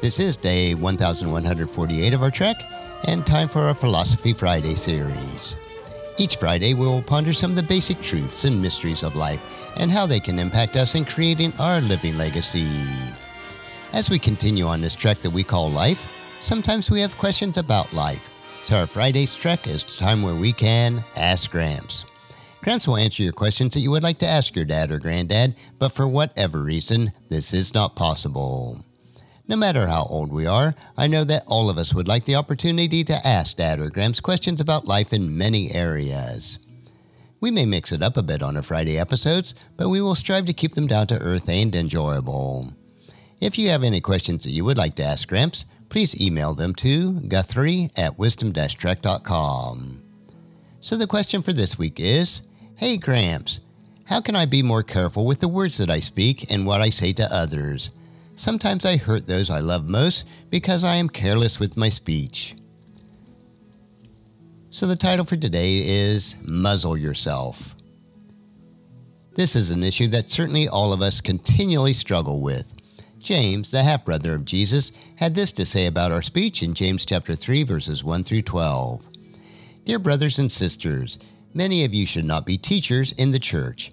This is day 1148 of our trek, and time for our Philosophy Friday series. Each Friday, we will ponder some of the basic truths and mysteries of life and how they can impact us in creating our living legacy. As we continue on this trek that we call life, sometimes we have questions about life. So, our Friday's trek is the time where we can ask Gramps. Gramps will answer your questions that you would like to ask your dad or granddad, but for whatever reason, this is not possible. No matter how old we are, I know that all of us would like the opportunity to ask Dad or Gramps questions about life in many areas. We may mix it up a bit on our Friday episodes, but we will strive to keep them down to earth and enjoyable. If you have any questions that you would like to ask Gramps, please email them to guthrie at wisdom-trek.com. So the question for this week is Hey Gramps, how can I be more careful with the words that I speak and what I say to others? Sometimes I hurt those I love most because I am careless with my speech. So the title for today is Muzzle Yourself. This is an issue that certainly all of us continually struggle with. James, the half brother of Jesus, had this to say about our speech in James chapter 3 verses 1 through 12. Dear brothers and sisters, many of you should not be teachers in the church,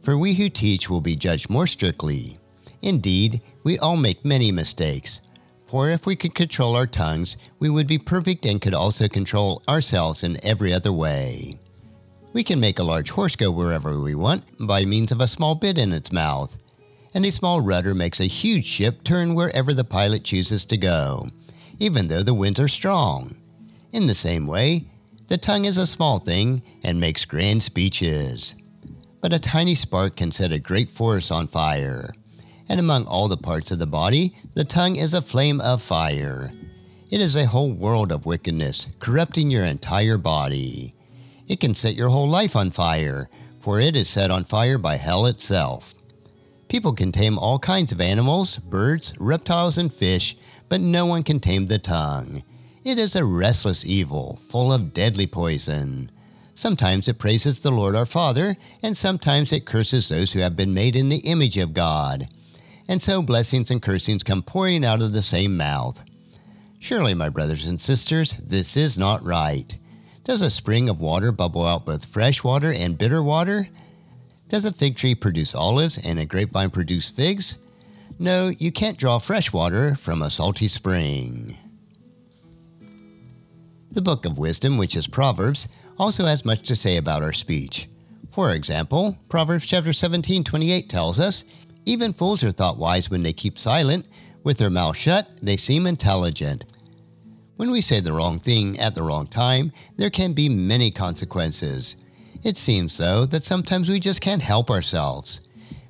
for we who teach will be judged more strictly. Indeed, we all make many mistakes. For if we could control our tongues, we would be perfect and could also control ourselves in every other way. We can make a large horse go wherever we want by means of a small bit in its mouth, and a small rudder makes a huge ship turn wherever the pilot chooses to go, even though the winds are strong. In the same way, the tongue is a small thing and makes grand speeches. But a tiny spark can set a great forest on fire and among all the parts of the body, the tongue is a flame of fire. It is a whole world of wickedness, corrupting your entire body. It can set your whole life on fire, for it is set on fire by hell itself. People can tame all kinds of animals, birds, reptiles, and fish, but no one can tame the tongue. It is a restless evil, full of deadly poison. Sometimes it praises the Lord our Father, and sometimes it curses those who have been made in the image of God and so blessings and cursings come pouring out of the same mouth. Surely, my brothers and sisters, this is not right. Does a spring of water bubble out both fresh water and bitter water? Does a fig tree produce olives and a grapevine produce figs? No, you can't draw fresh water from a salty spring. The Book of Wisdom, which is Proverbs, also has much to say about our speech. For example, Proverbs chapter 17, 28 tells us, even fools are thought wise when they keep silent. With their mouth shut, they seem intelligent. When we say the wrong thing at the wrong time, there can be many consequences. It seems, though, that sometimes we just can't help ourselves.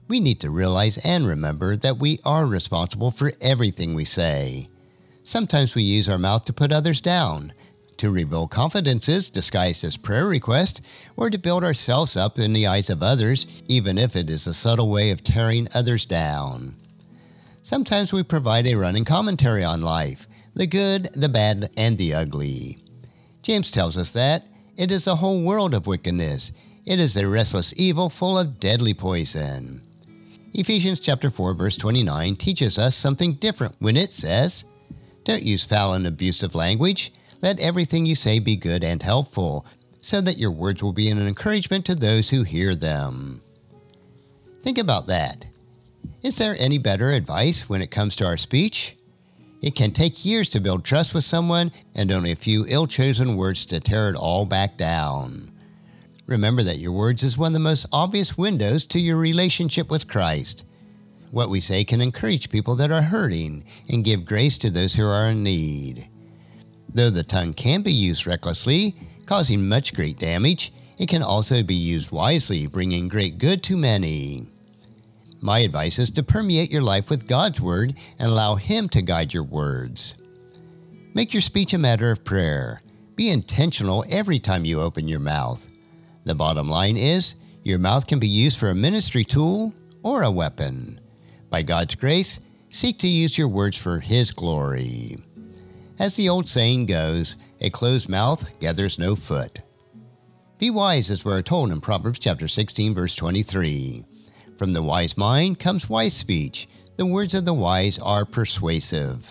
We need to realize and remember that we are responsible for everything we say. Sometimes we use our mouth to put others down, to reveal confidences disguised as prayer requests, or to build ourselves up in the eyes of others, even if it is a subtle way of tearing others down. Sometimes we provide a running commentary on life the good, the bad, and the ugly. James tells us that it is a whole world of wickedness. It is a restless evil full of deadly poison. Ephesians chapter 4 verse 29 teaches us something different when it says, "Don't use foul and abusive language. Let everything you say be good and helpful, so that your words will be an encouragement to those who hear them. Think about that. Is there any better advice when it comes to our speech? It can take years to build trust with someone and only a few ill chosen words to tear it all back down. Remember that your words is one of the most obvious windows to your relationship with Christ. What we say can encourage people that are hurting and give grace to those who are in need. Though the tongue can be used recklessly, causing much great damage, it can also be used wisely, bringing great good to many. My advice is to permeate your life with God's Word and allow Him to guide your words. Make your speech a matter of prayer. Be intentional every time you open your mouth. The bottom line is your mouth can be used for a ministry tool or a weapon. By God's grace, seek to use your words for His glory. As the old saying goes, a closed mouth gathers no foot. Be wise, as we're told in Proverbs chapter 16, verse 23. From the wise mind comes wise speech. The words of the wise are persuasive.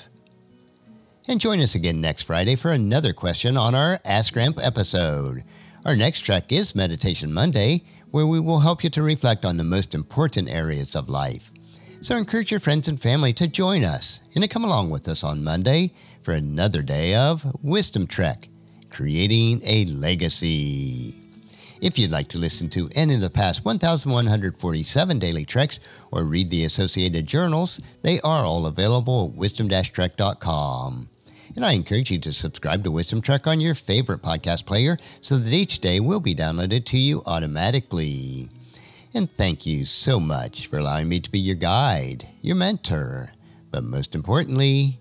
And join us again next Friday for another question on our Ask Gramps episode. Our next track is Meditation Monday, where we will help you to reflect on the most important areas of life. So encourage your friends and family to join us and to come along with us on Monday for another day of Wisdom Trek, creating a legacy. If you'd like to listen to any of the past 1,147 daily treks or read the associated journals, they are all available at wisdom-trek.com. And I encourage you to subscribe to Wisdom Trek on your favorite podcast player so that each day will be downloaded to you automatically. And thank you so much for allowing me to be your guide, your mentor, but most importantly,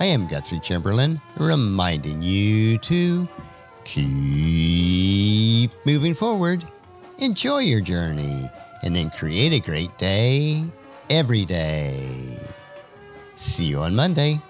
I am Guthrie Chamberlain, reminding you to keep moving forward, enjoy your journey, and then create a great day every day. See you on Monday.